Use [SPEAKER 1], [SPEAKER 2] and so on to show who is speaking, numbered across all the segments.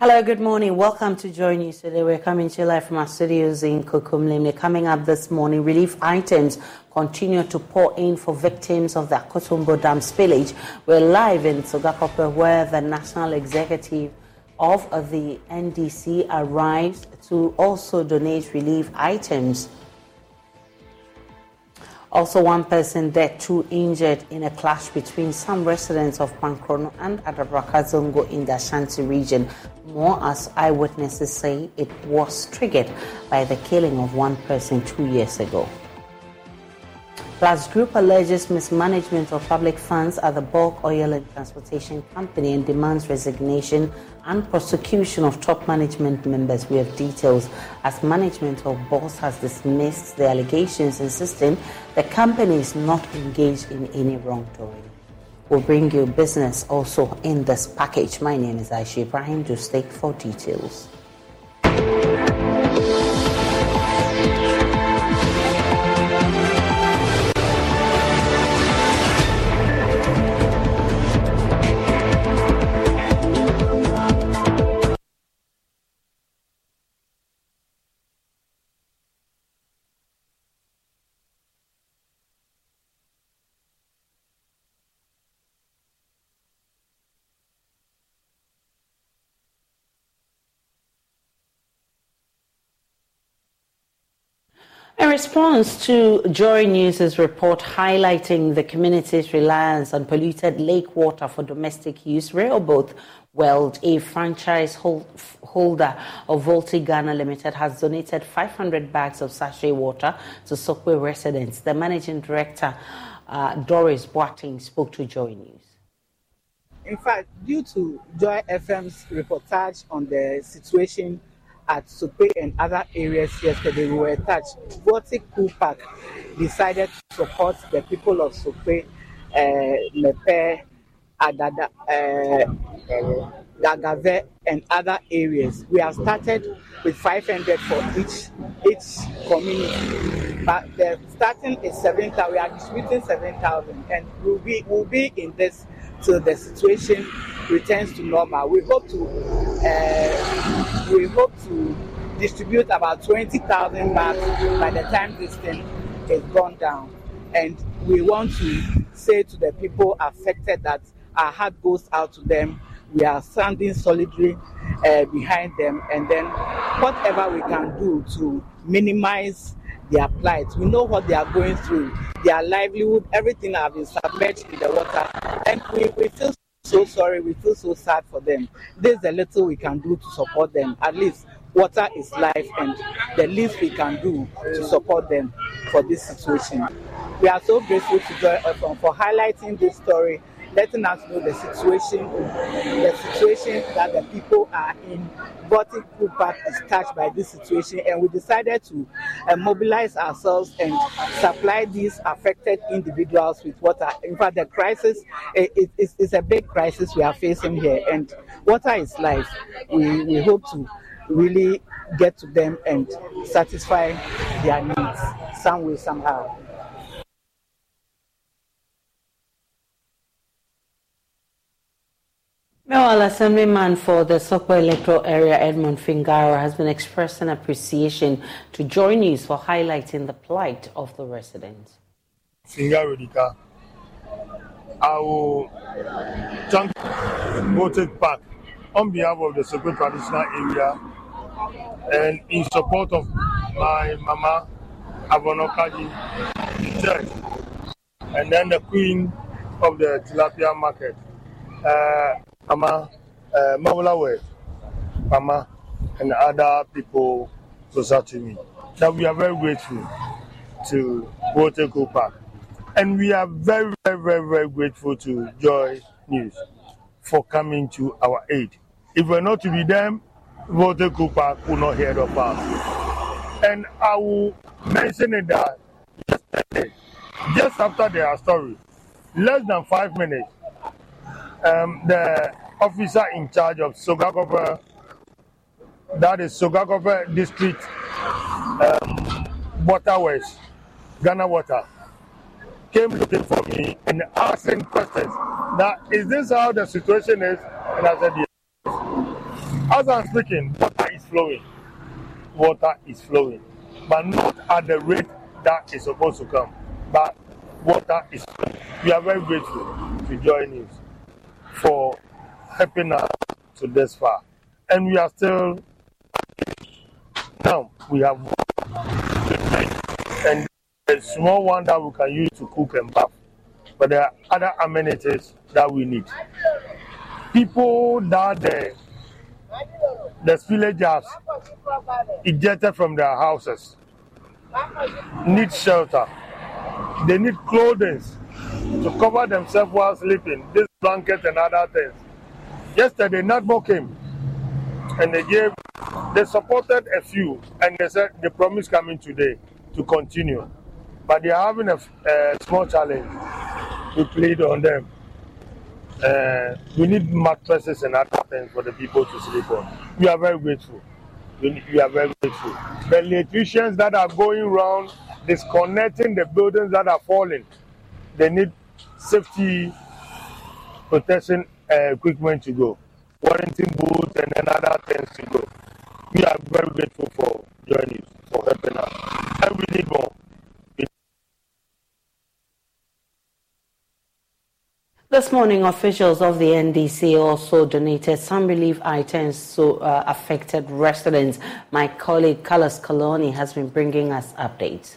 [SPEAKER 1] Hello, good morning. Welcome to Joy News today. We're coming to you live from our studios in Kokomlemle. Coming up this morning, relief items continue to pour in for victims of the Akosombo Dam spillage. We're live in Sogakope where the National Executive of the NDC arrives to also donate relief items also, one person dead, two injured in a clash between some residents of Pankrono and Adabraka in the Ashanti region. More as eyewitnesses say it was triggered by the killing of one person two years ago. Plus, group alleges mismanagement of public funds at the bulk oil and transportation company and demands resignation and prosecution of top management members. We have details as management of BOST has dismissed the allegations, insisting the company is not engaged in any wrongdoing. We'll bring you business also in this package. My name is Aisha Ibrahim. Do stay for details. Response to Joy News' report highlighting the community's reliance on polluted lake water for domestic use, Rehoboth World, a franchise hold, holder of Voltic Ghana Limited, has donated 500 bags of sachet water to Sokpoe residents. The managing director, uh, Doris Boateng, spoke to Joy News.
[SPEAKER 2] In fact, due to Joy FM's reportage on the situation at Supe and other areas yesterday, we were touched. Pool Park decided to support the people of Supe, uh, Adada, uh, and other areas. We have started with 500 for each each community, but the starting is 7,000. We are distributing 7,000, and we'll be we'll be in this till the situation returns to normal. We hope to uh, we hope to distribute about 20,000 bags by the time this thing is gone down. And we want to say to the people affected that our heart goes out to them. We are standing solidly uh, behind them, and then whatever we can do to minimize their plight. We know what they are going through, their livelihood, everything have been submerged in the water, and we, we feel so sorry. We feel so sad for them. There's a little we can do to support them. At least water is life, and the least we can do to support them for this situation. We are so grateful to Joy for highlighting this story letting us know the situation, the situation that the people are in. Baltic Park is touched by this situation, and we decided to uh, mobilize ourselves and supply these affected individuals with water. In fact, the crisis it, it, a big crisis we are facing here, and water is life. We, we hope to really get to them and satisfy their needs some way, somehow.
[SPEAKER 1] Meanwhile, Assemblyman for the Sokpoe electoral area, Edmund Fingaro, has been expressing appreciation to Joy News for highlighting the plight of the residents.
[SPEAKER 3] Fingaro Dika, I will thank Baltic Park on behalf of the Sokpoe traditional area and in support of my mama, Abonokaji and then the queen of the tilapia market. Uh, Mama, uh, Mawla West, Mama, and other people closer to me. That we are very grateful to Waterco Park. And we are very, very, very, very grateful to Joy News for coming to our aid. If we're not to be them, Waterco Park will not hear of us. And I will mention it that yesterday, just after their story, less than five minutes, um, the officer in charge of Sogakope, that is Sogakope District um, Waterways, Ghana Water, came looking for me and asking questions. Now, is this how the situation is? And I said, yes. As I'm speaking, water is flowing. Water is flowing, but not at the rate that is supposed to come. But water is flowing. We are very grateful to join News for helping us to this far. And we are still now we have and a small one that we can use to cook and bath. But there are other amenities that we need. People that the the villagers ejected from their houses need shelter. They need clothing to cover themselves while sleeping. This blanket and other things. Yesterday, NADMO came and they gave, they supported a few and they said they promise coming today to continue. But they are having a, a small challenge. We plead on them. Uh, we need mattresses and other things for the people to sleep on. We are very grateful. We, we are very grateful. The electricians that are going around disconnecting the buildings that are falling, they need safety protection uh, equipment to go, warranty boots, and then other things to go. We are very grateful for joining, us, for helping us. And we need more.
[SPEAKER 1] This morning, officials of the NDC also donated some relief items to uh, affected residents. My colleague Carlos Calony has been bringing us updates.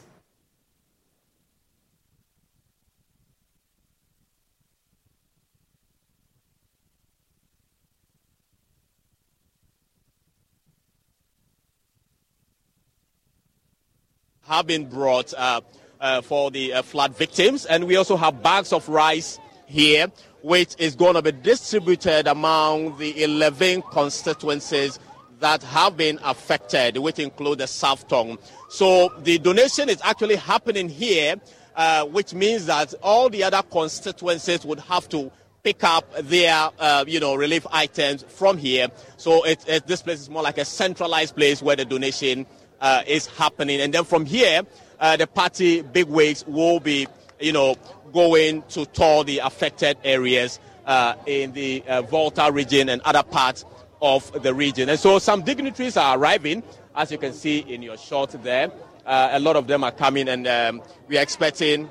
[SPEAKER 4] Have been brought uh, uh, for the uh, flood victims. And we also have bags of rice here, which is going to be distributed among the 11 constituencies that have been affected, which include the South Tongu. So the donation is actually happening here, uh, which means that all the other constituencies would have to pick up their, uh, you know, relief items from here. So it, it, this place is more like a centralized place where the donation uh, is happening. And then from here, uh, the party bigwigs will be, you know, going to tour the affected areas uh, in the uh, Volta region and other parts of the region. And so some dignitaries are arriving, as you can see in your shot there. Uh, a lot of them are coming, and um, we are expecting,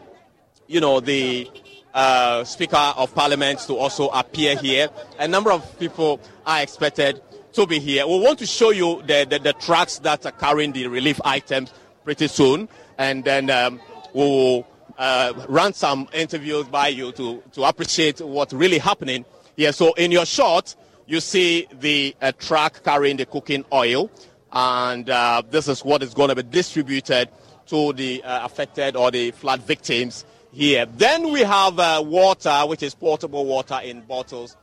[SPEAKER 4] you know, the uh, Speaker of Parliament to also appear here. A number of people are expected to be here. We want to show you the, the, the trucks that are carrying the relief items pretty soon. and then um, we'll uh, run some interviews by you to, to appreciate what's really happening here. So in your shot, you see the uh, truck carrying the cooking oil, and uh, this is what is going to be distributed to the uh, affected or the flood victims here. Then we have uh, water, which is portable water in bottles.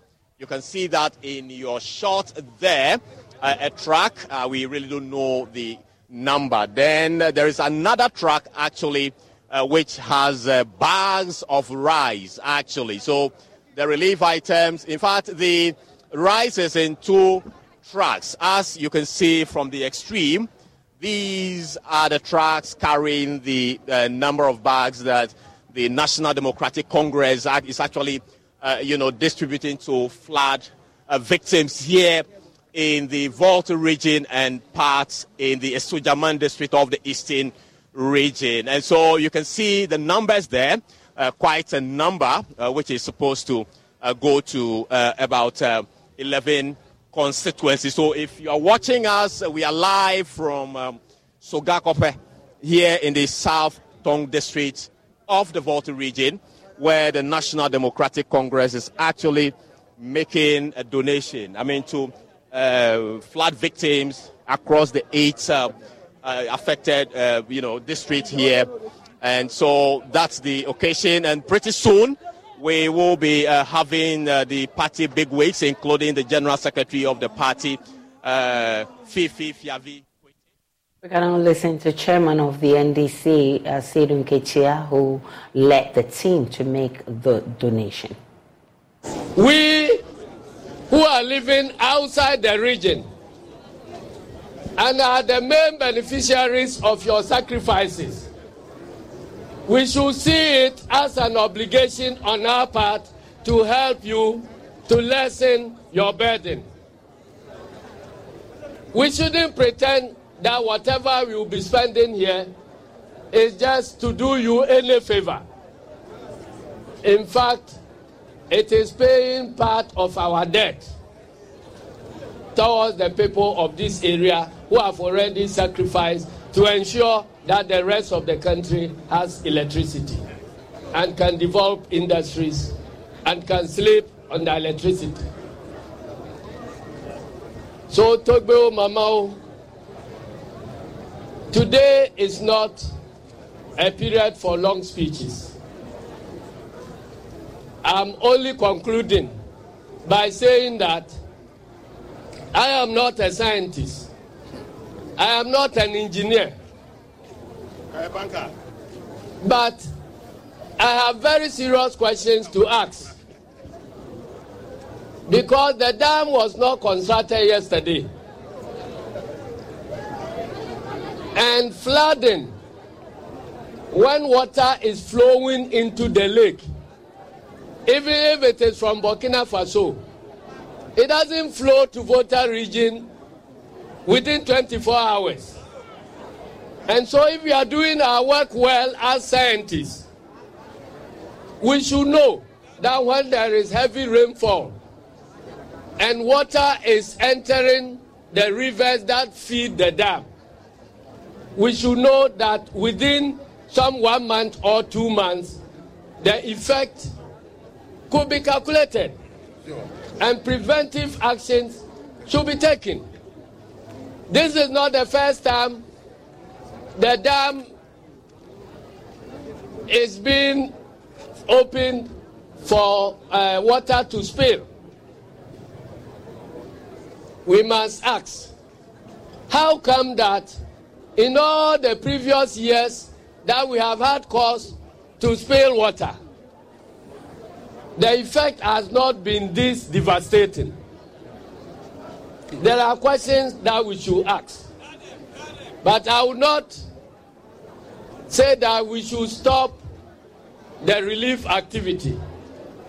[SPEAKER 4] You can see that in your shot there, uh, a truck. Uh, we really don't know the number. Then uh, there is another truck actually, uh, which has uh, bags of rice actually. So the relief items, in fact, the rice is in two trucks. As you can see from the extreme, these are the trucks carrying the uh, number of bags that the National Democratic Congress is actually, uh, you know, distributing to flood uh, victims here in the Volta region and parts in the Asuogyaman district of the Eastern region. And so you can see the numbers there, uh, quite a number, uh, which is supposed to uh, go to about 11 constituencies. So if you are watching us, we are live from um, Sogakope here in the South Tongu district of the Volta region, where the National Democratic Congress is actually making a donation. I mean, to uh, flood victims across the eight uh, uh, affected, uh, you know, district here. And so that's the occasion. And pretty soon, we will be uh, having uh, the party bigwigs, including the general secretary of the party, Fifi Fiavi.
[SPEAKER 1] We're going to listen to chairman of the NDC, uh, Asiedu Nketia, who led the team to make the donation.
[SPEAKER 5] We who are living outside the region and are the main beneficiaries of your sacrifices we should see it as an obligation on our part to help you to lessen your burden. We shouldn't pretend that whatever we will be spending here is just to do you any favor. In fact, it is paying part of our debt towards the people of this area who have already sacrificed to ensure that the rest of the country has electricity and can develop industries and can sleep on the electricity. So, Togbo Mamao, today is not a period for long speeches. I'm only concluding by saying that I am not a scientist, I am not an engineer. But I have very serious questions to ask. Because the dam was not constructed yesterday. And flooding, when water is flowing into the lake, even if it is from Burkina Faso, it doesn't flow to Volta region within 24 hours. And so, if we are doing our work well as scientists, we should know that when there is heavy rainfall and water is entering the rivers that feed the dam, we should know that within some one month or two months, the effect could be calculated and preventive actions should be taken. This is not the first time the dam is being opened for uh, water to spill. We must ask, how come that in all the previous years that we have had cause to spill water, the effect has not been this devastating? There are questions that we should ask. But I will not say that we should stop the relief activity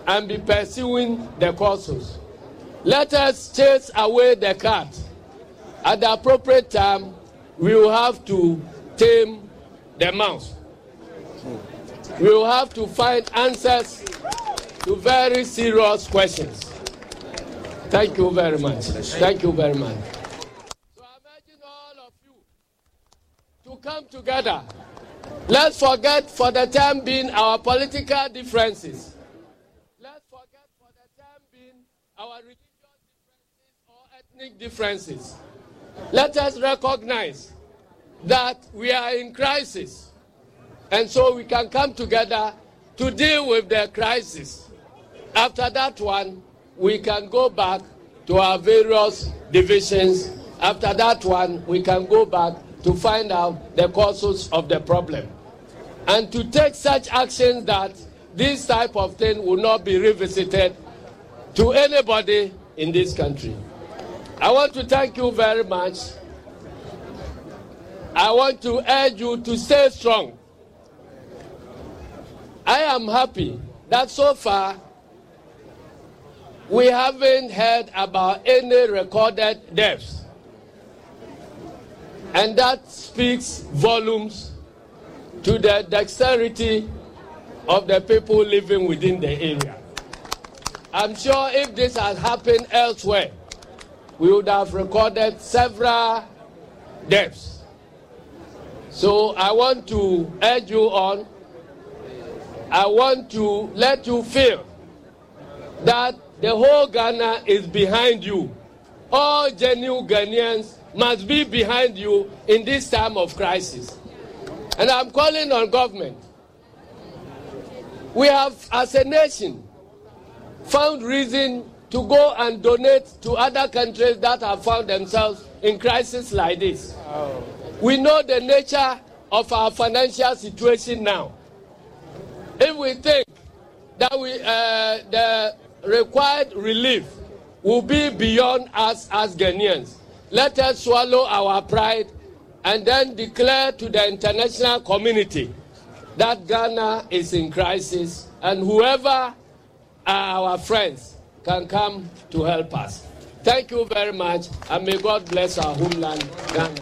[SPEAKER 5] and be pursuing the causes. Let us chase away the cat. At the appropriate time, we will have to tame the mouse. We will have to find answers to very serious questions. Thank you very much. Thank you very much. So I'm urging all of you to come together Let's forget for the time being our political differences. Let's forget for the time being our religious differences or ethnic differences. Let us recognize that we are in crisis. And so we can come together to deal with the crisis. After that one, we can go back to our various divisions. After that one, we can go back to find out the causes of the problem and to take such actions that this type of thing will not be revisited to anybody in this country. I want to thank you very much. I want to urge you to stay strong. I am happy that so far we haven't heard about any recorded deaths. And that speaks volumes to the dexterity of the people living within the area. I'm sure if this had happened elsewhere, we would have recorded several deaths. So I want to urge you on. I want to let you feel that the whole Ghana is behind you. All genuine Ghanaians must be behind you in this time of crisis. And I'm calling on government. We have, as a nation, found reason to go and donate to other countries that have found themselves in crisis like this. We know the nature of our financial situation now. If we think that we, uh, the required relief will be beyond us as Ghanaians, let us swallow our pride and then declare to the international community that Ghana is in crisis and whoever are our friends can come to help us. Thank you very much, and may God bless our homeland, Ghana.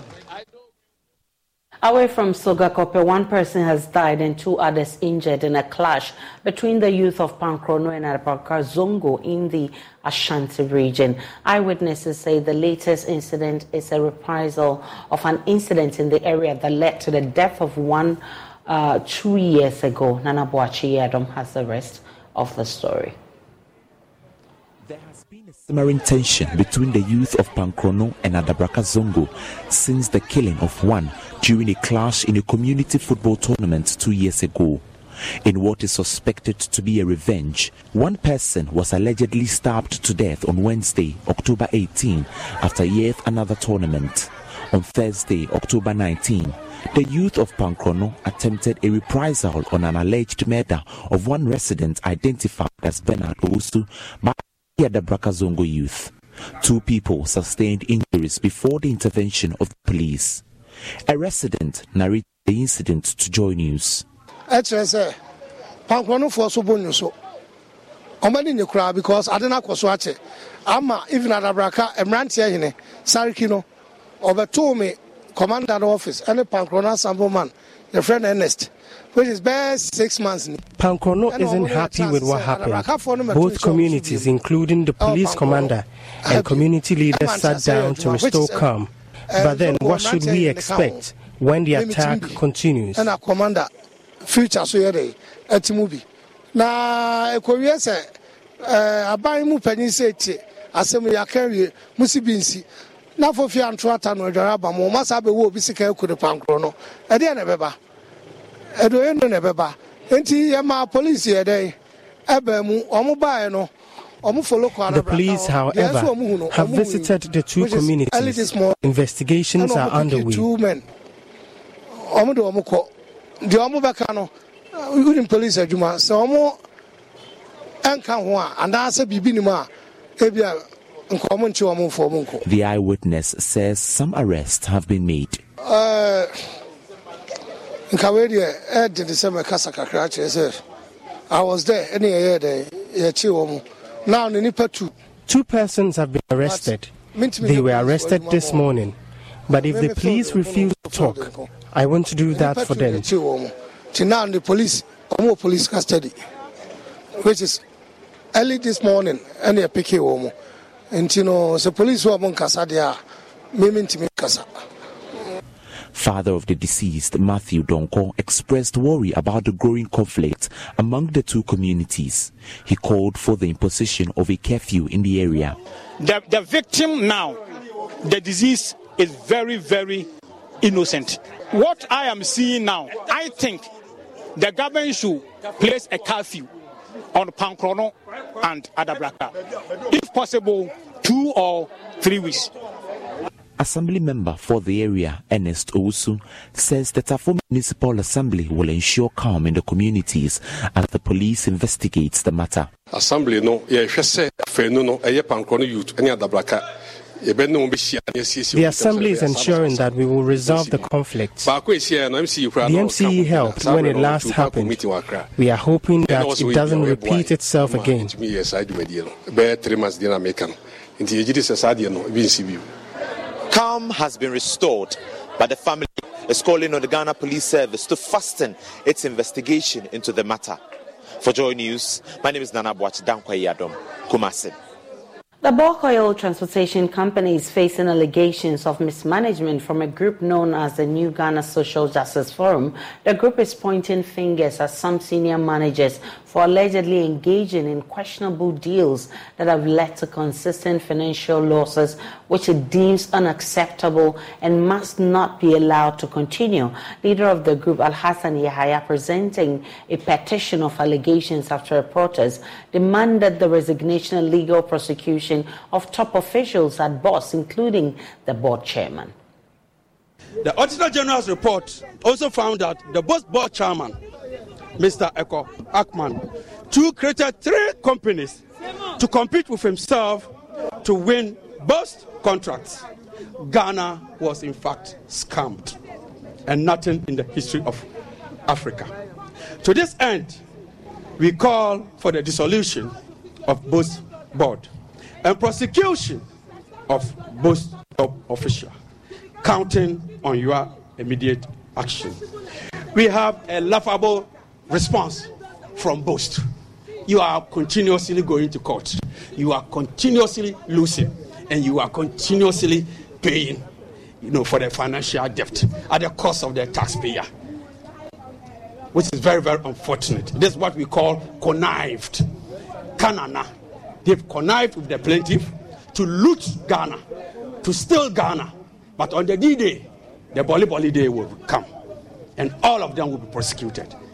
[SPEAKER 1] Away from Sogakope, one person has died and two others injured in a clash between the youth of Pankrono and Adabrakar Zongo in the Ashanti region. Eyewitnesses say the latest incident is a reprisal of an incident in the area that led to the death of one uh, two years ago. Nana Boachi Adam has the rest of the story.
[SPEAKER 6] Simmering tension between the youth of Pankrono and Adabraka Zongo since the killing of one during a clash in a community football tournament two years ago. In what is suspected to be a revenge, one person was allegedly stabbed to death on Wednesday, October 18, after yet another tournament. On Thursday, October 19, the youth of Pankrono attempted a reprisal on an alleged murder of one resident identified as Bernard Owusu by the Brakazongo youth. Two people sustained injuries before the intervention of the police. A resident narrated the incident to Joy News.
[SPEAKER 7] ɔmani ne koraa because ade no akɔ so akyɛ ama even adabraka mmeranteɛ hene sariki no ɔbɛtoo me commander no office ɛne pankɔno assemble man yɛfrɛ no ernest which is best six months
[SPEAKER 8] Pankrono isn't happy with what happened. Both communities, including the police commander and community leaders, sat down to restore calm. But then, what should we expect when the attack continues?
[SPEAKER 7] commander future so yɛ de ɛti mu bi na ekowie sɛ ɛɛ aban mu panyin sɛ etie asɛm yɛ aka fi anto ata no adware aba mo ɔmo asa abɛwɔ obi sika eku ne pankoro no. Ɛdeɛ na ɛbɛba ɛdoye no na ɛbɛba nti yɛ maa polisi yɛ dɛ ɛbɛn mu ɔmo baayɛ no.
[SPEAKER 8] The police, however, have visited the two communities. Investigations are underway.
[SPEAKER 7] deɛ ɔmo bɛka no wonim police adwuma sɛ ɔmo ɛnka ho a anaasɛ biribi nim a ebia nka ɔmo nkye ɔmo mfo ɔmo nkɔ
[SPEAKER 6] The eyewitness says some arrests have been made.
[SPEAKER 7] Uh, Ɛɛ, nka wei eh, eh, deɛ ɛɛde de sɛ mɛkasa kakra kyerɛ eh, sɛ I was there ɛne yɛyɛ dɛ yɛkye wɔn now ne nipa tu.
[SPEAKER 8] Two persons have been arrested. They were arrested this morning. But if the police refuse to talk, I want to do that for them.
[SPEAKER 7] yɛkye wɔn till now the police ɔmo police custody. Which is early this morning and ɛne yɛpeke wɔn nti no sɛ police wɔ ɔmo nkasa deɛ a mimi ntumi nkasa.
[SPEAKER 6] Father of the deceased, Matthew Donko, expressed worry about the growing conflict among the two communities. He called for the imposition of a curfew in the area.
[SPEAKER 9] The, the victim now, the disease is very, very innocent. What I am seeing now, I think the government should place a curfew on Pankrono and Adabraka. If possible, two or three weeks.
[SPEAKER 6] Assembly member for the area, Ernest Owusu, says the Tafo Municipal Assembly will ensure calm in the communities as the police investigates the matter.
[SPEAKER 10] Assembly no, yeah, sɛ afɛnu no, ɛyɛ Pankrono youth, ɛne Adabraka.
[SPEAKER 8] The Assembly is ensuring that we will resolve the conflict. The MCE helped when it last happened. We are hoping that it doesn't repeat itself again.
[SPEAKER 11] Calm has been restored, but the family is calling on the Ghana Police Service to fasten its investigation into the matter. For Joy News, my name is Nana Boach Dankwa Kumasi.
[SPEAKER 1] The bulk oil transportation company is facing allegations of mismanagement from a group known as the New Ghana Social Justice Forum. The group is pointing fingers at some senior managers for allegedly engaging in questionable deals that have led to consistent financial losses, which it deems unacceptable and must not be allowed to continue. Leader of the group, Al Hassan Yahaya, presenting a petition of allegations after reporters demanded the resignation and legal prosecution of top officials at BOST, including the board chairman.
[SPEAKER 12] The Auditor General's report also found that the BOST board chairman Mr. Eko Akman, to created three companies to compete with himself to win both contracts. Ghana was in fact scammed and nothing in the history of Africa. To this end, we call for the dissolution of BOST board and prosecution of BOST top officials, counting on your immediate action. We have a laughable response from BOST. You are continuously going to court. You are continuously losing, and you are continuously paying, you know, for the financial debt at the cost of the taxpayer, which is very, very unfortunate. This is what we call connived. Kanana. They've connived with the plaintiff to loot Ghana, to steal Ghana. But on the D day, the Boli Boli day will come, and all of them will be prosecuted.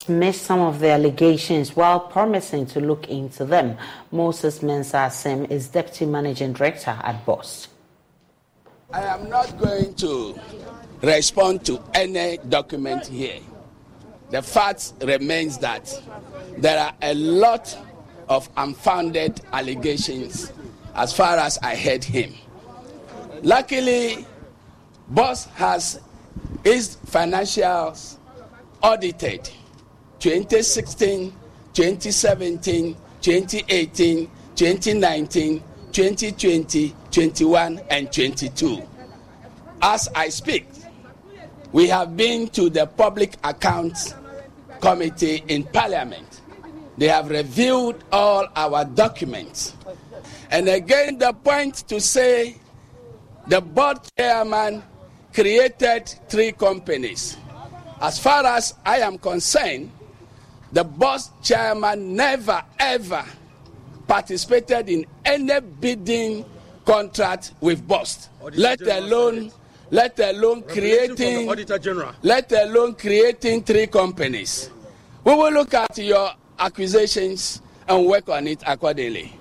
[SPEAKER 1] dismissed some of the allegations while promising to look into them. Moses Mensah Sim is Deputy Managing Director at BOST.
[SPEAKER 13] I am not going to respond to any document here. The fact remains that there are a lot of unfounded allegations as far as I heard him. Luckily, BOST has its financials audited 2016, 2017, 2018, 2019, 2020, 21, and 22. As I speak, we have been to the Public Accounts Committee in Parliament. They have reviewed all our documents. And again, the point to say the board chairman created three companies. As far as I am concerned, the board chairman never ever participated in any bidding contract with BOST, let alone let alone creating let alone creating three companies. We will look at your accusations and work on it accordingly.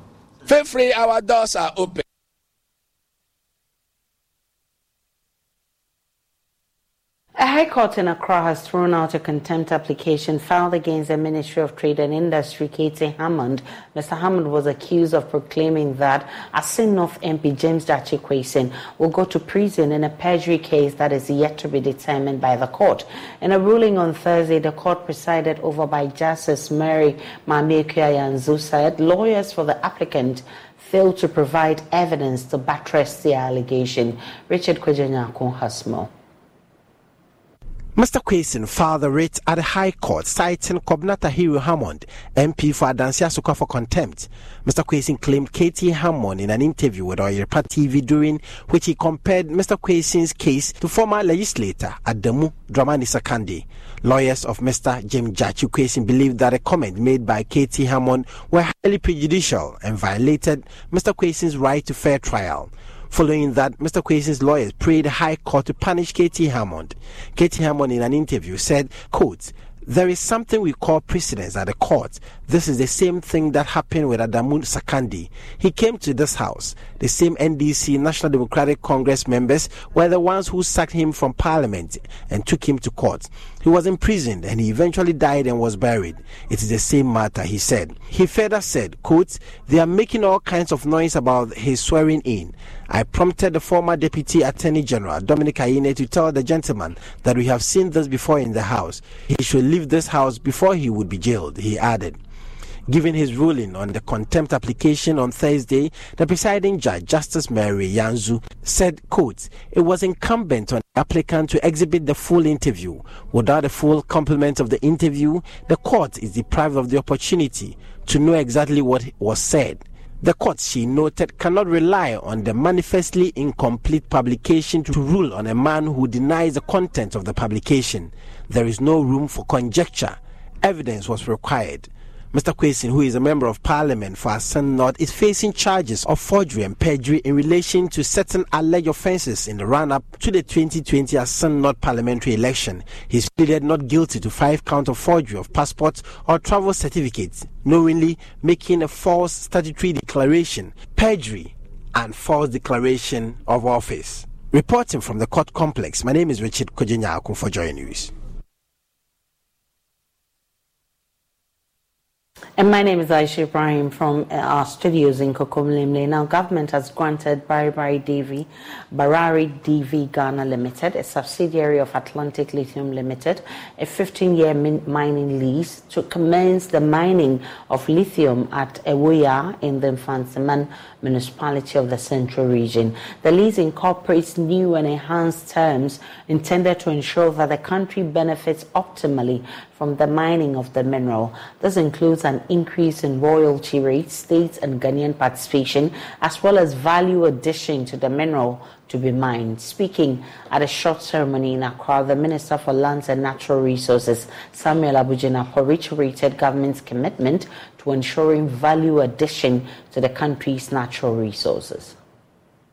[SPEAKER 13] Feel free, our doors are open.
[SPEAKER 1] A high court in Accra has thrown out a contempt application filed against the Ministry of Trade and Industry, KT Hammond. Mr. Hammond was accused of proclaiming that Assin North MP James Quayson will go to prison in a perjury case that is yet to be determined by the court. In a ruling on Thursday, the court presided over by Justice Mary Mamie said lawyers for the applicant failed to provide evidence to buttress the allegation. Richard Kwadwo Nyarko has more.
[SPEAKER 14] Mr. Quayson filed a writ at the High Court citing Kobina Tahiru Hammond, MP for Adansi Asokwa for contempt. Mr. Quayson claimed KT Hammond in an interview with Oyerepa TV during which he compared Mr. Quayson's case to former legislator Adamu Dramani Sakande. Lawyers of Mr. Jim Gyakye Quayson believe that a comment made by KT Hammond were highly prejudicial and violated Mr. Quayson's right to fair trial. Following that, Mr. Quayson's lawyers prayed the High Court to punish KT Hammond. KT Hammond, in an interview, said, quote, there is something we call precedence at the court. This is the same thing that happened with Adamu Sakande. He came to this house. The same NDC National Democratic Congress members were the ones who sacked him from parliament and took him to court. He was imprisoned and he eventually died and was buried. It is the same matter, he said. He further said, quote, they are making all kinds of noise about his swearing in. I prompted the former Deputy Attorney General, Dominic Ayine, to tell the gentleman that we have seen this before in the House. He should leave this House before he would be jailed, he added. Giving his ruling on the contempt application on Thursday, the presiding judge, Justice Mary Yanzu, said, quote, it was incumbent on the applicant to exhibit the full interview. Without a full complement of the interview, the court is deprived of the opportunity to know exactly what was said. The court, she noted, cannot rely on the manifestly incomplete publication to rule on a man who denies the content of the publication. There is no room for conjecture. Evidence was required. Mr. Quayson, who is a member of parliament for Assin North, is facing charges of forgery and perjury in relation to certain alleged offences in the run up to the 2020 Assin North parliamentary election. He's pleaded not guilty to five counts of forgery of passports or travel certificates, knowingly making a false statutory declaration, perjury, and false declaration of office. Reporting from the court complex, my name is Richard Kojinya for Joy News.
[SPEAKER 1] And my name is Aisha Ibrahim from uh, our studios in Kokomlemle. Now, government has granted Barari Devi, Barari DV Ghana Limited, a subsidiary of Atlantic Lithium Limited, a 15-year min- mining lease to commence the mining of lithium at Ewoyaa in the Mfantsiman municipality of the Central Region. The lease incorporates new and enhanced terms intended to ensure that the country benefits optimally from the mining of the mineral. This includes an increase in royalty rates, state and Ghanaian participation, as well as value addition to the mineral to be mined. Speaking at a short ceremony in Accra, the Minister for Lands and Natural Resources, Samuel Abu-Jinapor, reiterated government's commitment to ensuring value addition to the country's natural resources.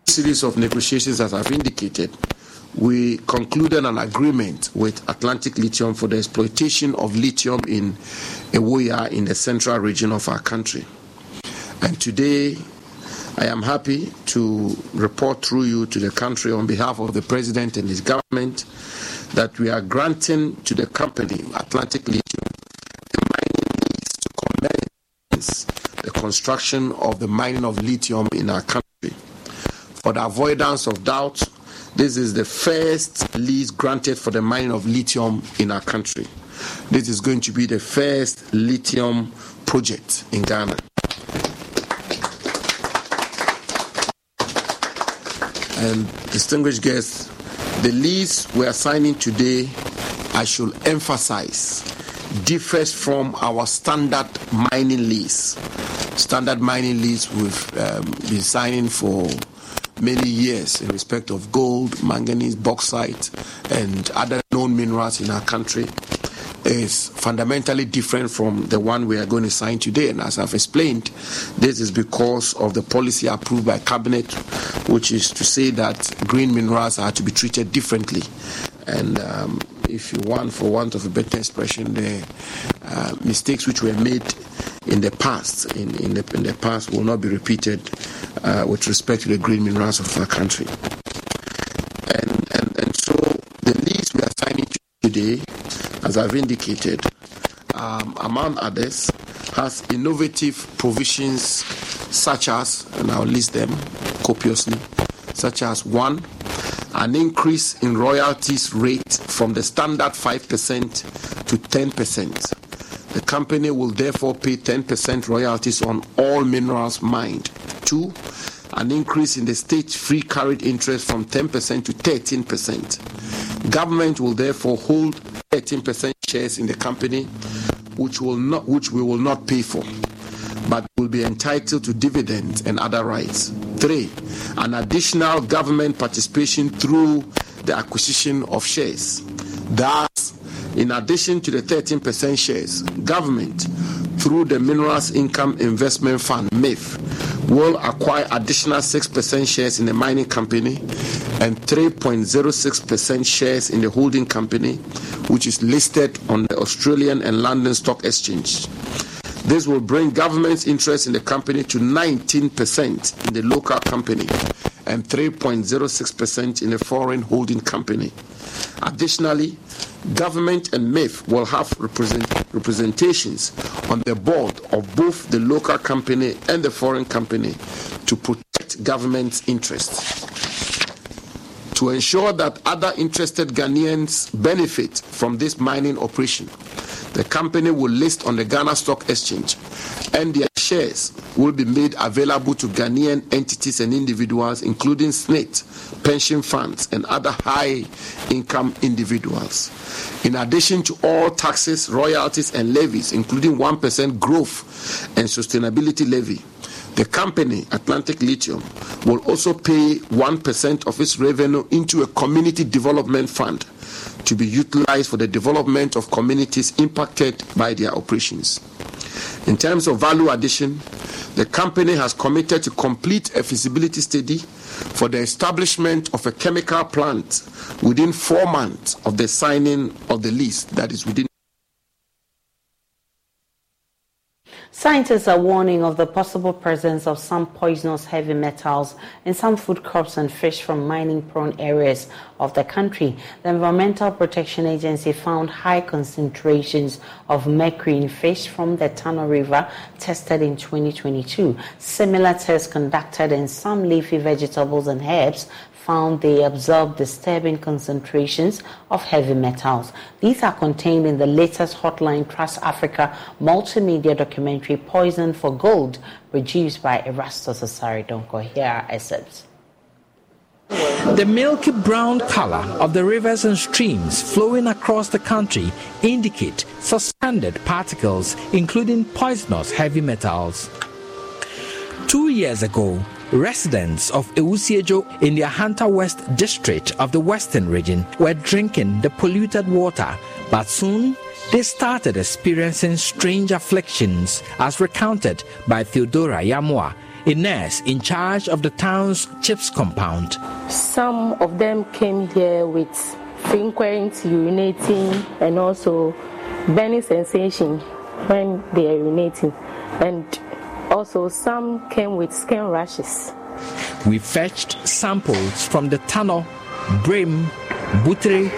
[SPEAKER 15] Series of negotiations, as I've indicated, we concluded an agreement with Atlantic Lithium for the exploitation of lithium in Ewoyaa in the central region of our country. And today, I am happy to report through you to the country on behalf of the President and his government that we are granting to the company, Atlantic Lithium, the mining lease to commence the construction of the mining of lithium in our country. For the avoidance of doubt, this is the first lease granted for the mining of lithium in our country. This is going to be the first lithium project in Ghana. And distinguished guests, the lease we are signing today, I should emphasize, differs from our standard mining lease. Standard mining lease we've um, been signing for many years in respect of gold, manganese, bauxite, and other known minerals in our country is fundamentally different from the one we are going to sign today. And as I've explained, this is because of the policy approved by Cabinet, which is to say that green minerals are to be treated differently. And um, if you want, for want of a better expression, the uh, mistakes which were made in the past, in, in, the, in the past, will not be repeated uh, with respect to the green minerals of our country. And, and, and so the lease we are signing today, as I've indicated, um, among others, has innovative provisions such as, and I'll list them copiously, such as one, an increase in royalties rate from the standard 5% to 10%. The company will therefore pay 10% royalties on all minerals mined. Two, an increase in the state free carried interest from 10% to 13%. Government will therefore hold 13% shares in the company, which, will not, which we will not pay for, but will be entitled to dividends and other rights. Three, an additional government participation through the acquisition of shares. Thus, in addition to the 13% shares, government, through the Minerals Income Investment Fund, MIF, will acquire additional 6% shares in the mining company and 3.06% shares in the holding company, which is listed on the Australian and London Stock Exchange. This will bring government's interest in the company to 19% in the local company and 3.06% in the foreign holding company. Additionally, government and MIF will have represent, representations on the board of both the local company and the foreign company to protect government's interests. To ensure that other interested Ghanaians benefit from this mining operation, the company will list on the Ghana Stock Exchange and their shares will be made available to Ghanaian entities and individuals, including SSNIT, pension funds, and other high income individuals. In addition to all taxes, royalties, and levies, including 1% growth and sustainability levy, the company, Atlantic Lithium, will also pay 1% of its revenue into a community development fund to be utilized for the development of communities impacted by their operations. In terms of value addition, the company has committed to complete a feasibility study for the establishment of a chemical plant within four months of the signing of the lease, that is within
[SPEAKER 1] Scientists are warning of the possible presence of some poisonous heavy metals in some food crops and fish from mining prone areas of the country. The Environmental Protection Agency found high concentrations of mercury in fish from the Tano River tested in 2022. Similar tests conducted in some leafy vegetables and herbs found they absorb disturbing concentrations of heavy metals. These are contained in the latest Hotline Trust Africa multimedia documentary Poison for Gold, produced by Erastus Asare Donkor. Here are excerpts.
[SPEAKER 16] The milky brown color of the rivers and streams flowing across the country indicate suspended particles, including poisonous heavy metals. Two years ago, Residents of Ewusiejo in the Ahanta West district of the Western region were drinking the polluted water, but soon they started experiencing strange afflictions as recounted by Theodora Yamua, a nurse in charge of the town's CHPS compound.
[SPEAKER 17] Some of them came here with frequent urinating and also burning sensation when they are urinating and also, some came with skin rashes.
[SPEAKER 16] We fetched samples from the Tano, Brim, Butre,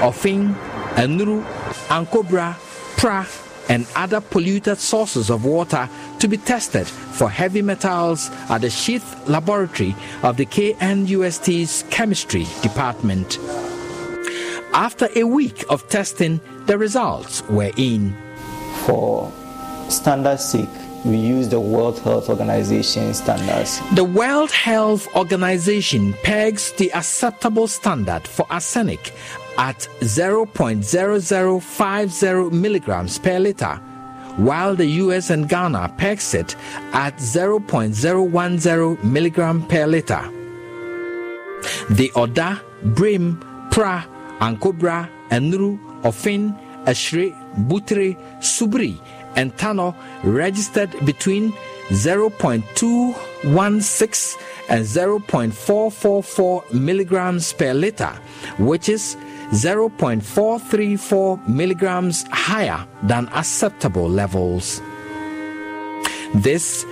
[SPEAKER 16] Ofin, Anuru, Ankobra, Pra, and other polluted sources of water to be tested for heavy metals at the Sheath Laboratory of the KNUST's Chemistry Department. After a week of testing, the results were in.
[SPEAKER 18] For standard sake,
[SPEAKER 19] we use the World Health Organization standards.
[SPEAKER 16] The World Health Organization pegs the acceptable standard for arsenic at 0.0050 milligrams per liter, while the US and Ghana pegs it at 0.010 milligram per liter. The Oda, Brim, Pra, Ankobra, Enru, Ofin, Ashre, Butre, Subri, and Tano registered between 0.216 and 0.444 milligrams per liter, which is 0.434 milligrams higher than acceptable levels. This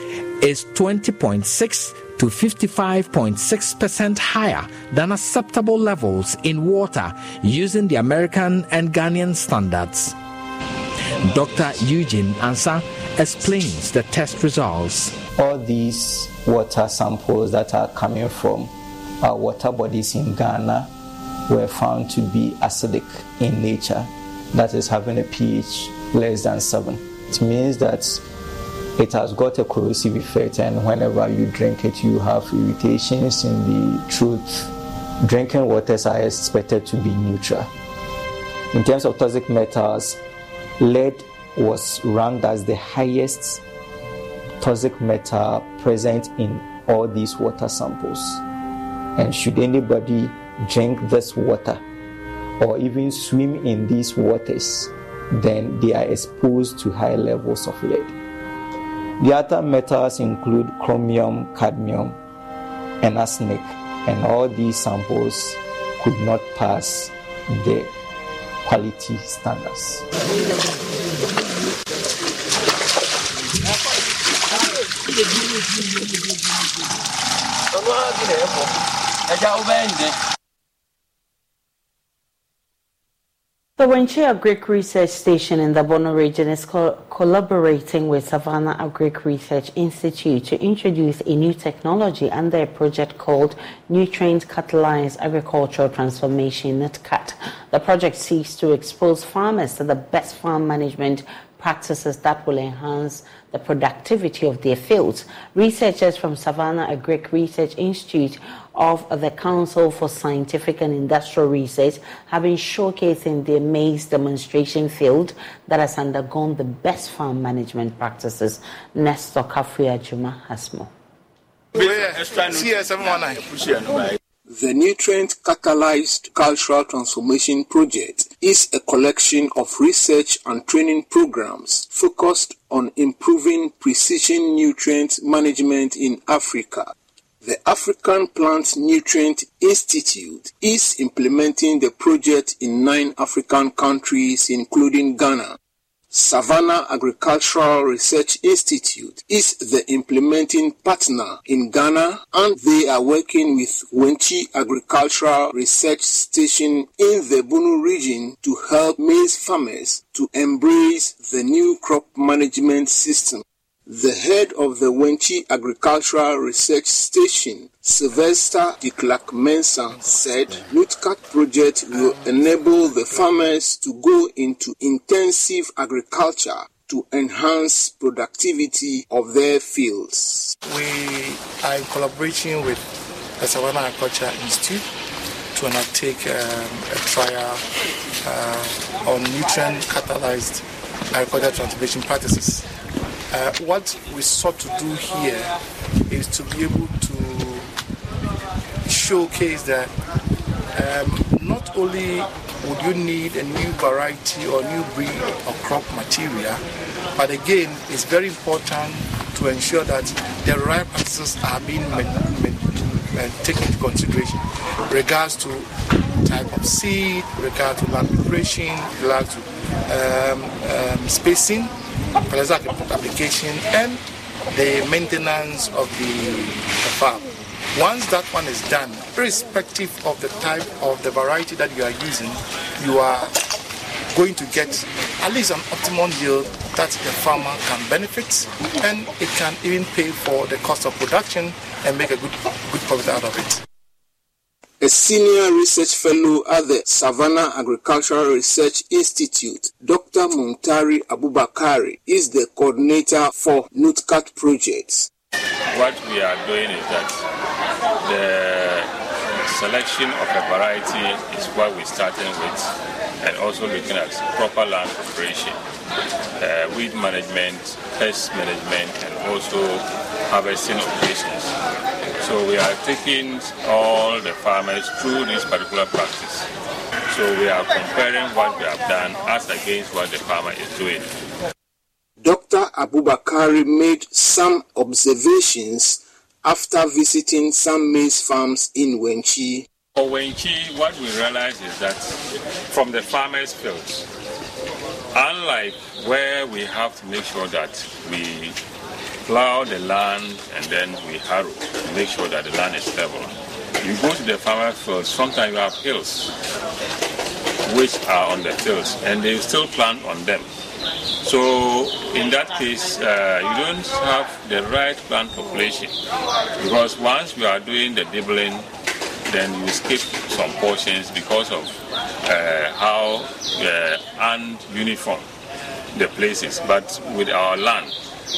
[SPEAKER 16] is 20.6 to 55.6% higher than acceptable levels in water using the American and Ghanaian standards. Dr. Eugene Ansa explains the test results.
[SPEAKER 19] All these water samples that are coming from our water bodies in Ghana were found to be acidic in nature, that is, having a pH less than 7. It means that it has got a corrosive effect, and whenever you drink it, you have irritations in the throat. Drinking waters are expected to be neutral. In terms of toxic metals, lead was ranked as the highest toxic metal present in all these water samples. And should anybody drink this water or even swim in these waters, then they are exposed to high levels of lead. The other metals include chromium, cadmium, and arsenic, and all these samples could not pass the quality standards.
[SPEAKER 1] The Wenchi Agric Research Station in the Bono region is co- collaborating with Savannah Agric Research Institute to introduce a new technology under a project called Nutrient Catalyzed Agricultural Transformation NUTCAT. The project seeks to expose farmers to the best farm management practices that will enhance the productivity of their fields. Researchers from Savannah Agric Research Institute of the Council for Scientific and Industrial Research have been showcasing the maize demonstration field that has undergone the best farm management practices. Nestor Kafuya Juma has more.
[SPEAKER 20] The Nutrient Catalyzed Cultural Transformation Project is a collection of research and training programs focused on improving precision nutrient management in Africa. The African Plant Nutrient Institute is implementing the project in nine African countries, including Ghana. Savannah Agricultural Research Institute is the implementing partner in Ghana and they are working with Wenchi Agricultural Research Station in the Bono region to help maize farmers to embrace the new crop management system. The head of the Wenchi Agricultural Research Station, Sylvester de Klerk Mensah, said NUTCAT project will enable the farmers to go into intensive agriculture to enhance productivity of their fields.
[SPEAKER 18] We are in collaboration with the Savannah Agriculture Institute to undertake um, a trial uh, on nutrient catalyzed agricultural transformation practices. Uh, what we sought to do here is to be able to showcase that um, not only would you need a new variety or new breed of crop material, but again, it's very important to ensure that the right practices are being taken into consideration. Regards to type of seed, regard to land preparation, regard to um, um, spacing, fertilizer application, and the maintenance of the, the farm. Once that one is done, irrespective of the type of the variety that you are using, you are going to get at least an optimum yield that the farmer can benefit and it can even pay for the cost of production and make a good, good profit out of it.
[SPEAKER 20] A senior research fellow at the Savannah Agricultural Research Institute, Dr. Muntari Abubakari, is the coordinator for NUTCAT projects.
[SPEAKER 21] What we are doing is that the selection of a variety is what we're starting with, and also looking at proper land preparation, uh, weed management, pest management, and also harvesting operations. So we are taking all the farmers through this particular practice. So we are comparing what we have done as against what the farmer is doing.
[SPEAKER 20] Dr. Abubakari made some observations after visiting some maize farms in Wenchi.
[SPEAKER 21] For Wenchi, what we realize is that from the farmers' fields, unlike where we have to make sure that we plow the land and then we harrow to make sure that the land is level. You go to the farmers' fields, sometimes you have hills which are on the fields and they still plant on them. So in that case, uh, you don't have the right plant population because once you are doing the dibbling, then you skip some portions because of uh, how uh, ununiform the place is. But with our land,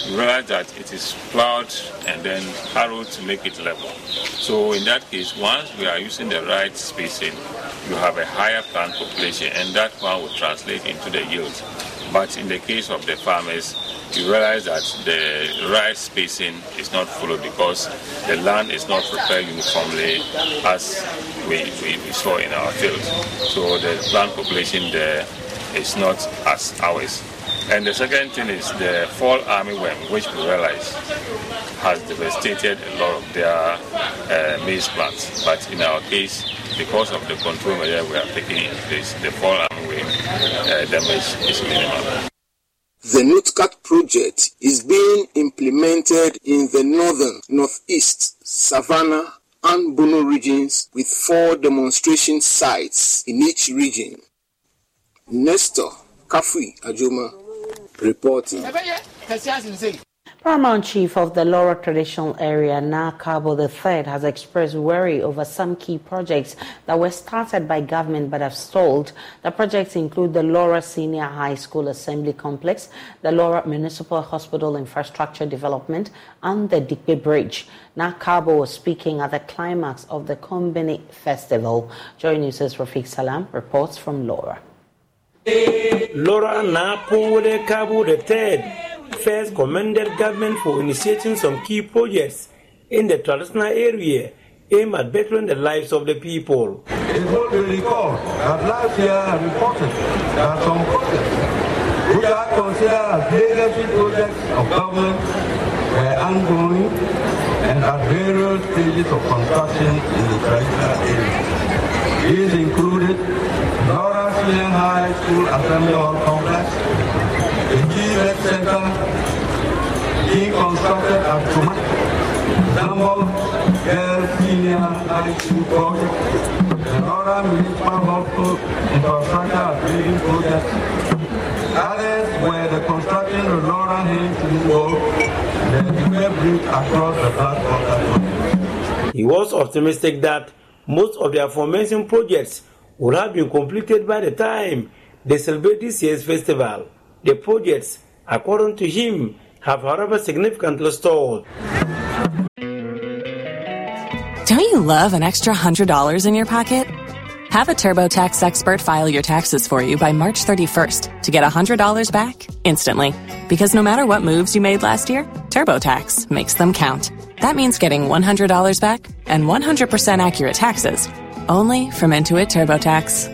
[SPEAKER 21] you realize that it is plowed and then harrowed to make it level. So in that case, once we are using the right spacing, you have a higher plant population and that one will translate into the yield. But in the case of the farmers, you realize that the right spacing is not followed because the land is not prepared uniformly as we, we, we saw in our fields. So the plant population there is not as ours. And the second thing is the fall armyworm, which we realize has devastated a lot of their uh, maize plants. But in our case, because of the control measure we are taking in place, the fall armyworm uh, damage is minimal.
[SPEAKER 20] The NUTCAT project is being implemented in the northern, northeast, Savannah, and Bono regions with four demonstration sites in each region. Nestor Kafui Ajoma reporting.
[SPEAKER 1] Paramount Chief of the Lawra Traditional Area, Naa Karbo III, has expressed worry over some key projects that were started by government but have stalled. The projects include the Lawra Senior High School Assembly Complex, the Lawra Municipal Hospital Infrastructure Development, and the Dikpe Bridge. Naa Karbo was speaking at the climax of the Kobine Festival. Joy News' Rafiq Salam reports from Lawra.
[SPEAKER 22] Lawra Napole Cabo III first commended government for initiating some key projects in the traditional area aimed at bettering the lives of the people.
[SPEAKER 23] It will be recalled that last year I reported that some projects which are considered as legacy projects of government were ongoing and at various stages of construction in the traditional area. These included Lawra Senior High School Assembly Hall Complex, the Center being constructed at Girls Senior High School Project, Lawra Municipal Hospital Infrastructure Building Project. Others were the construction of Lawra Haynes Road, the Bridge across the.
[SPEAKER 22] He was optimistic that most of the aforementioned projects would have been completed by the time they celebrate this year's festival. The projects, according to him, have however significantly stalled.
[SPEAKER 24] Don't you love an extra $100 in your pocket? Have a TurboTax expert file your taxes for you by March 31st to get $100 back instantly. Because no matter what moves you made last year, TurboTax makes them count. That means getting $100 back and 100% accurate taxes only from Intuit TurboTax.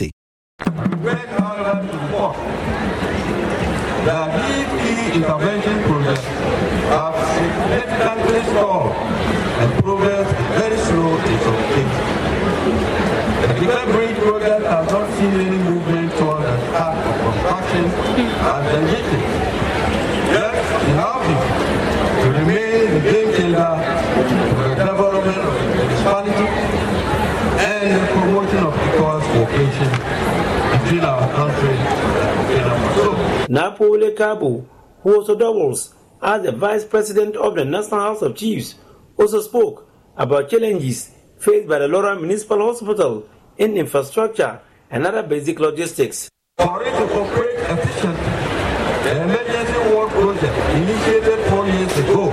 [SPEAKER 23] The DP intervention project have significantly stalled and progress is very slow in some cases. The Declare Bridge project has not seen any movement toward the start of construction as envisioned. Yet, in our view, it remains a game changer for the development of the municipality and the promotion of equal cooperation between our country and our
[SPEAKER 22] Naa Puowele Karbo, who also doubles as the Vice President of the National House of Chiefs, also spoke about challenges faced by the Lawra Municipal Hospital in infrastructure and other basic logistics.
[SPEAKER 23] For it to operate efficiently, the emergency ward project initiated four years ago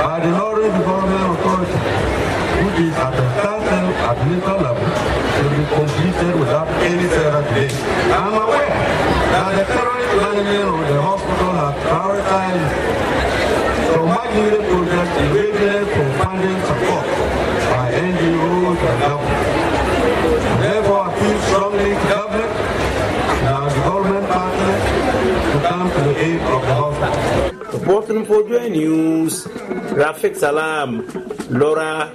[SPEAKER 23] by the Lawrence Development Authority, which is at the council administrative level, will be completed without any. I am aware that the current management of the hospital has prioritized some much needed projects in readiness for funding support by NGOs and government. Therefore, I feel strongly to government and our development partners to come to the aid of the hospital.
[SPEAKER 22] Reporting for Joy News, Rafiq Salam, Lawra.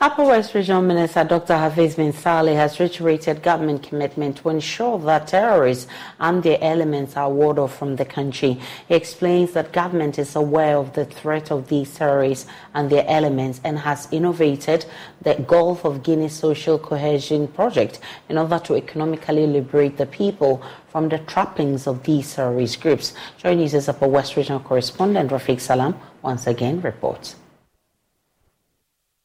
[SPEAKER 1] Upper West Regional Minister Dr. Hafiz bin Salih has reiterated government commitment to ensure that terrorists and their elements are warded off from the country. He explains that government is aware of the threat of these terrorists and their elements and has innovated the Gulf of Guinea Social Cohesion Project in order to economically liberate the people from the trappings of these terrorist groups. Joining us is Upper West Regional correspondent Rafiq Salam once again reports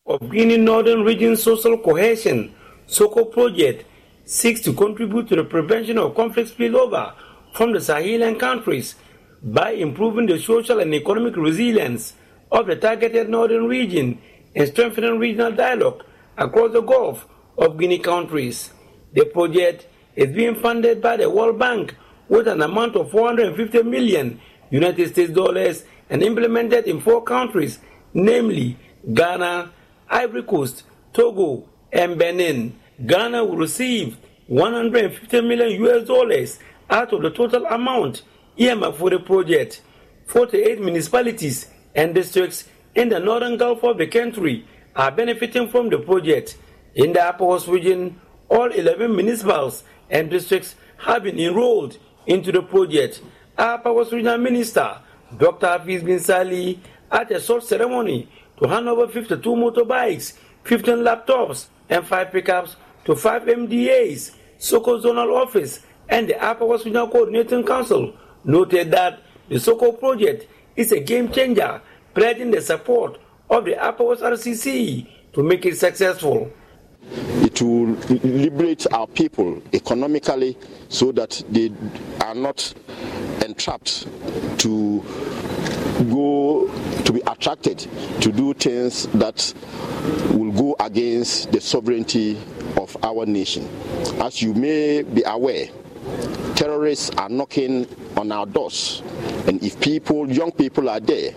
[SPEAKER 22] of Guinea Northern Region Social Cohesion SOCO project seeks to contribute to the prevention of conflict spillover from the Sahelian countries by improving the social and economic resilience of the targeted northern region and strengthening regional dialogue across the Gulf of Guinea countries. The project is being funded by the World Bank with an amount of 450 million United States dollars and implemented in four countries, namely Ghana, Ivory Coast, Togo, and Benin. Ghana will receive 150 million US dollars out of the total amount earmarked for the project. 48 municipalities and districts in the northern Gulf of the country are benefiting from the project. In the Upper West region, all 11 municipalities and districts have been enrolled into the project. Upper West Regional Minister Dr. Hafiz bin Salih at a short ceremony to hand over 52 motorbikes, 15 laptops, and 5 pickups to 5 MDAs, SOCO Zonal Office, and the Upper West Regional Coordinating Council noted that the SOCO project is a game changer, pledging the support of the Upper West RCC to make it successful.
[SPEAKER 25] It will liberate our people economically so that they are not entrapped to go to be attracted to do things that will go against the sovereignty of our nation. As you may be aware, terrorists are knocking on our doors, and if people, young people, are there,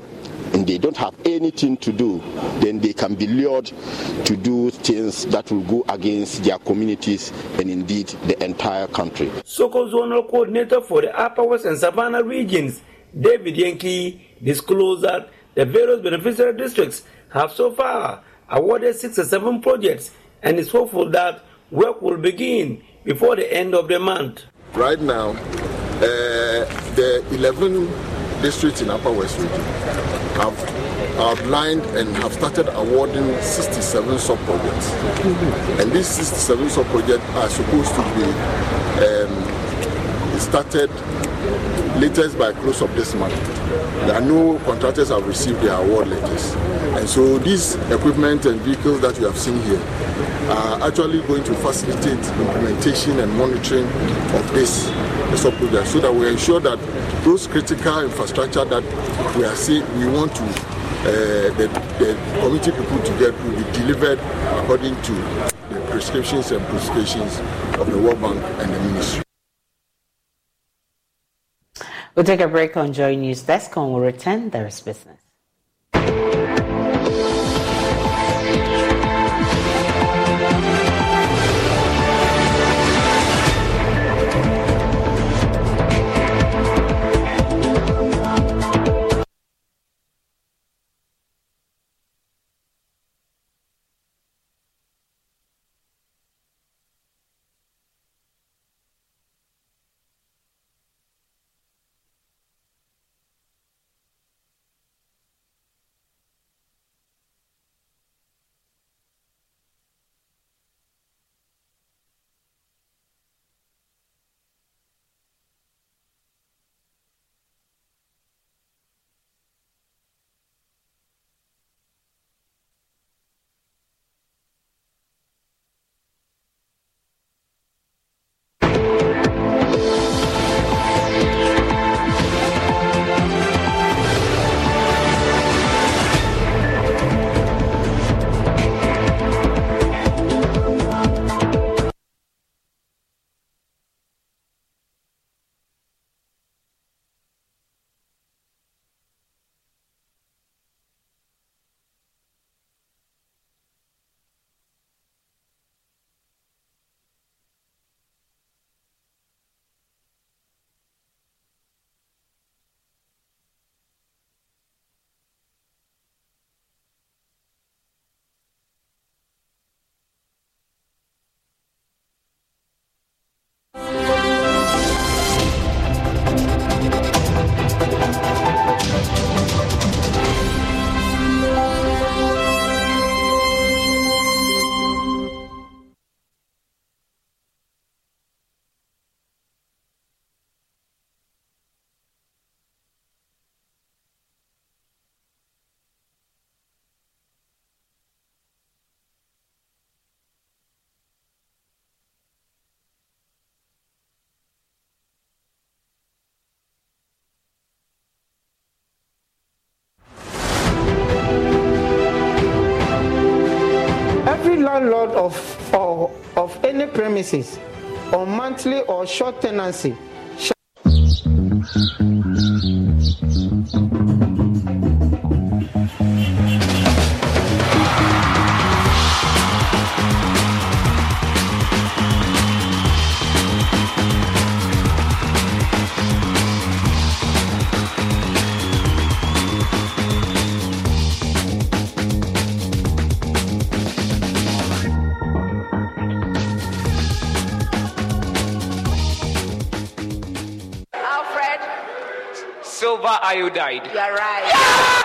[SPEAKER 25] and they don't have anything to do, then they can be lured to do things that will go against their communities and indeed the entire country.
[SPEAKER 22] SOCO Zonal Coordinator for the Upper West and Savannah regions, David Yankee, disclosed that the various beneficiary districts have so far awarded six or seven projects and is hopeful that work will begin before the end of the month.
[SPEAKER 26] Right now, uh, the 11 districts in Upper West Region have outlined and have started awarding 67 sub projects. And these 67 sub projects are supposed to be um,
[SPEAKER 27] started latest by close of this month. There are no contractors have received their award letters. And so these equipment and vehicles that you have seen here are actually going to facilitate implementation and monitoring of this project so that we ensure that those critical infrastructure that we are seeing, we want to uh, the, the committee people to get will be delivered according to the prescriptions and prescriptions of the World Bank and the ministry.
[SPEAKER 1] We'll take a break on Joy News Desk and we'll return. There is business.
[SPEAKER 11] Landlord of, of, of any premises on monthly or short tenancy
[SPEAKER 28] You're right.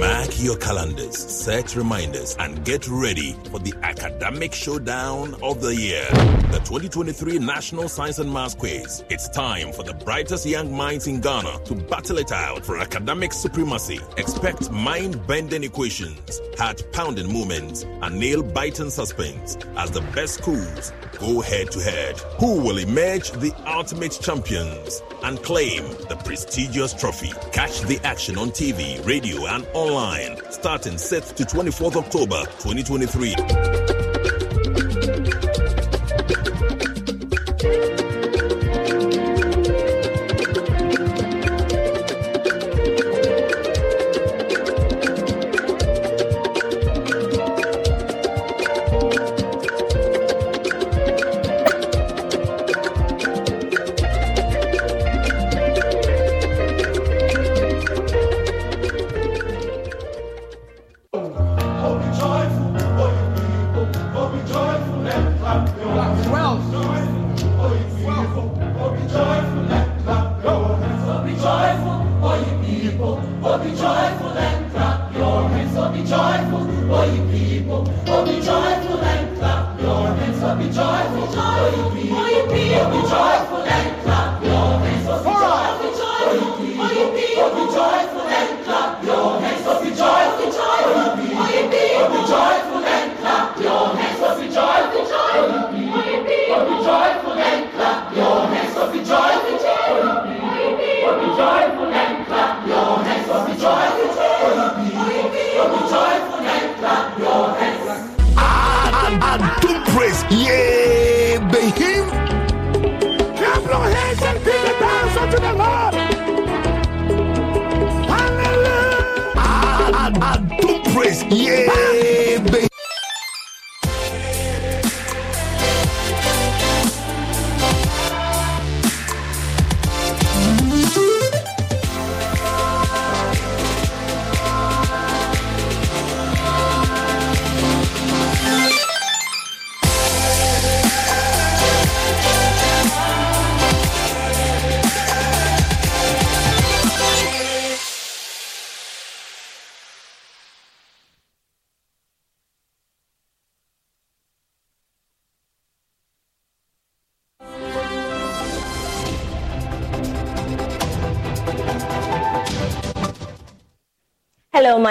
[SPEAKER 29] Mark your calendars, set reminders, and get ready for the academic showdown of the year. The 2023 National Science and Maths Quiz. It's time for the brightest young minds in Ghana to battle it out for academic supremacy. Expect mind bending equations, heart pounding moments, and nail biting suspense as the best schools go head to head. Who will emerge the ultimate champions and claim the prestigious trophy? Catch the action on TV, radio, and online starting 6th to 24th October 2023.
[SPEAKER 30] Be joyful and clap your hands, so be joyful,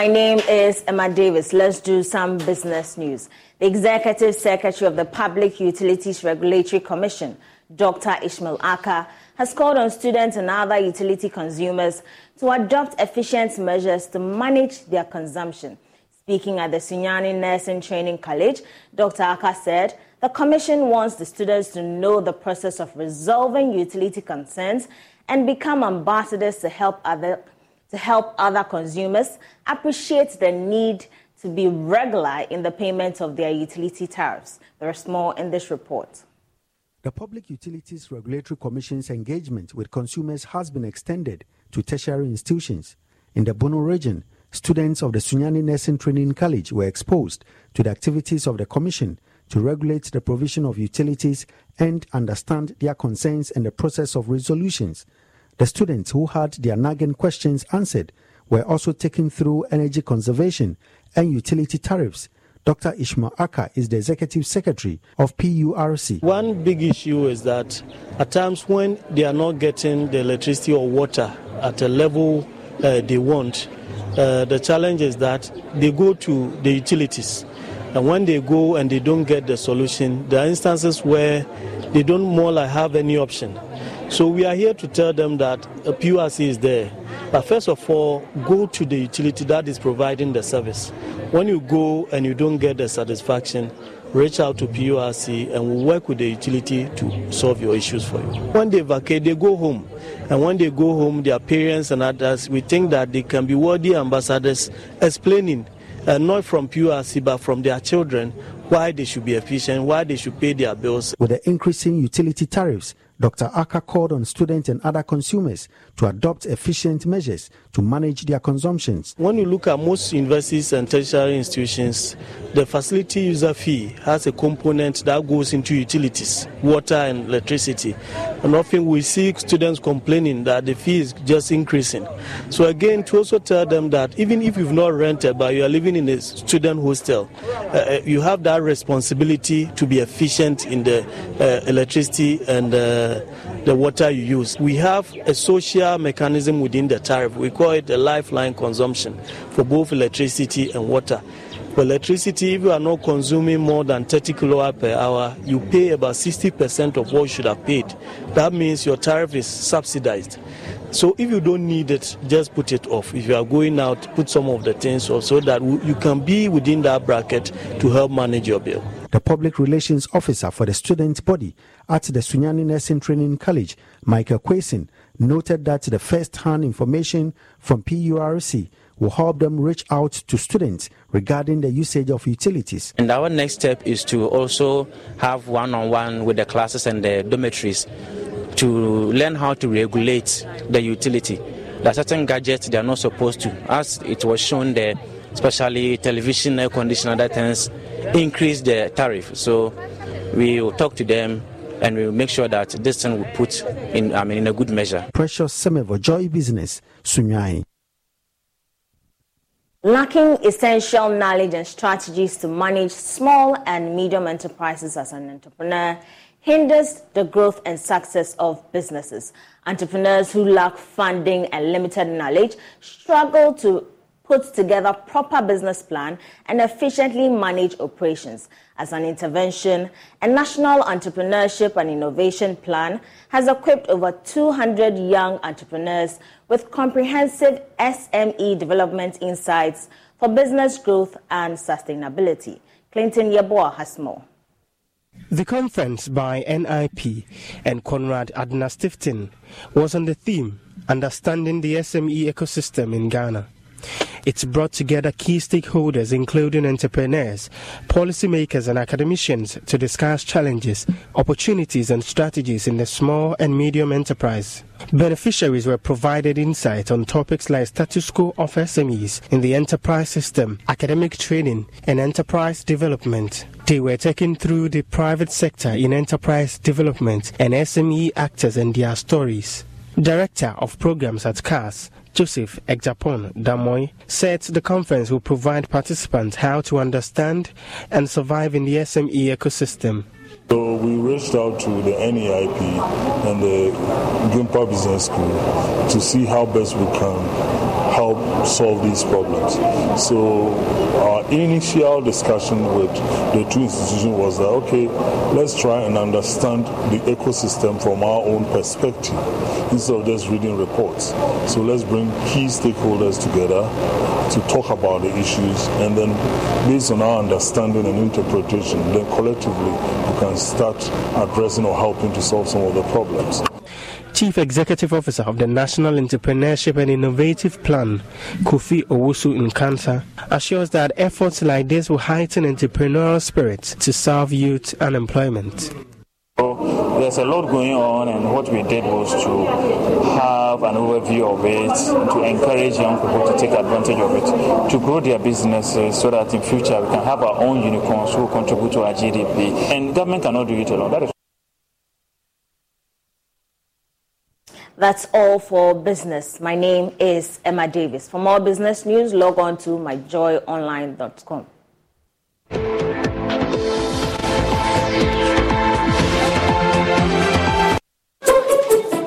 [SPEAKER 31] my name is Emma Davis. Let's do some business news. The Executive Secretary of the Public Utilities Regulatory Commission, Dr. Ishmael Ackah, has called on students and other utility consumers to adopt efficient measures to manage their consumption. Speaking at the Sunyani Nursing Training College, Dr. Ackah said the Commission wants the students to know the process of resolving utility concerns and become ambassadors to help other to help other consumers appreciate the need to be regular in the payment of their utility tariffs. There is more in this report.
[SPEAKER 27] The Public Utilities Regulatory Commission's engagement with consumers has been extended to tertiary institutions. In the Bono region, students of the Sunyani Nursing Training College were exposed to the activities of the Commission to regulate the provision of utilities and understand their concerns and the process of resolutions. The students who had their nagging questions answered were also taken through energy conservation and utility tariffs. Dr. Ishmael Ackah is the executive secretary of PURC.
[SPEAKER 32] One big issue is that at times when they are not getting the electricity or water at a level uh, they want, uh, the challenge is that they go to the utilities. And when they go and they don't get the solution, there are instances where they don't more like have any option. So we are here to tell them that a is there. But first of all, go to the utility that is providing the service. When you go and you don't get the satisfaction, reach out to PURC and we'll work with the utility to solve your issues for you. When they vacate, they go home. And when they go home, their parents and others, we think that they can be worthy ambassadors explaining, uh, not from PURC, but from their children, why they should be efficient, why they should pay their bills.
[SPEAKER 27] With the increasing utility tariffs, Dr. Ackah called on students and other consumers to adopt efficient measures to manage their consumptions.
[SPEAKER 32] When you look at most universities and tertiary institutions, the facility user fee has a component that goes into utilities, water and electricity. And often we see students complaining that the fee is just increasing. So again, to also tell them that even if you've not rented but you are living in a student hostel, uh, uh you have that responsibility to be efficient in the uh, electricity and uh, the water you use. We have a social mechanism within the tariff. We call it the lifeline consumption for both electricity and water. For electricity, if you are not consuming more than 30 kilowatt per hour, you pay about 60% of what you should have paid. That means your tariff is subsidized. So if you don't need it, just put it off. If you are going out, put some of the things off so that you can be within that bracket to help manage your bill.
[SPEAKER 27] The public relations officer for the student body at the Sunyani Nursing Training College, Michael Quason, noted that the first hand information from PURC will help them reach out to students regarding the usage of utilities.
[SPEAKER 33] And our next step is to also have one on one with the classes and the dormitories to learn how to regulate the utility. There are certain gadgets they are not supposed to, as it was shown there, especially television, air conditioner, that things increase the tariff. So we will talk to them and we will make sure that this thing will put in, I mean, in a good measure.
[SPEAKER 27] Precious Semevo, Joy Business, Sunyani.
[SPEAKER 31] Lacking essential knowledge and strategies to manage small and medium enterprises as an entrepreneur hinders the growth and success of businesses. Entrepreneurs who lack funding and limited knowledge struggle to put together proper business plan and efficiently manage operations. As an intervention, a national entrepreneurship and innovation plan has equipped over 200 young entrepreneurs with comprehensive SME development insights for business growth and sustainability. Clinton Yeboah has more.
[SPEAKER 34] The conference by NIP and Konrad Adenauer Stiftung was on the theme Understanding the SME Ecosystem in Ghana. It's brought together key stakeholders, including entrepreneurs, policymakers, and academicians, to discuss challenges, opportunities, and strategies in the small and medium enterprise. Beneficiaries were provided insight on topics like status quo of SMEs in the enterprise system, academic training, and enterprise development. They were taken through the private sector in enterprise development and SME actors and their stories. Director of Programs at KAS, Joseph Egjapon Damoy said the conference will provide participants how to understand and survive in the SME ecosystem.
[SPEAKER 35] So we reached out to the NEIP and the Gimpa Business School to see how best we can help solve these problems. So our initial discussion with the two institutions was that okay, let's try and understand the ecosystem from our own perspective instead of just reading reports. So let's bring key stakeholders together to talk about the issues and then based on our understanding and interpretation, then collectively we can start addressing or helping to solve some of the problems.
[SPEAKER 34] Chief Executive Officer of the National Entrepreneurship and Innovative Plan, Kofi Ofosu Nkansah, assures that efforts like this will heighten entrepreneurial spirit to solve youth unemployment.
[SPEAKER 36] there's a lot going on, and what we did was to have an overview of it, to encourage young people to take advantage of it, to grow their businesses so that in future we can have our own unicorns who contribute to our GDP. And government cannot do it alone. That is
[SPEAKER 31] That's all for business. My name is Emma Davis. For more business news, log on to myjoyonline.com.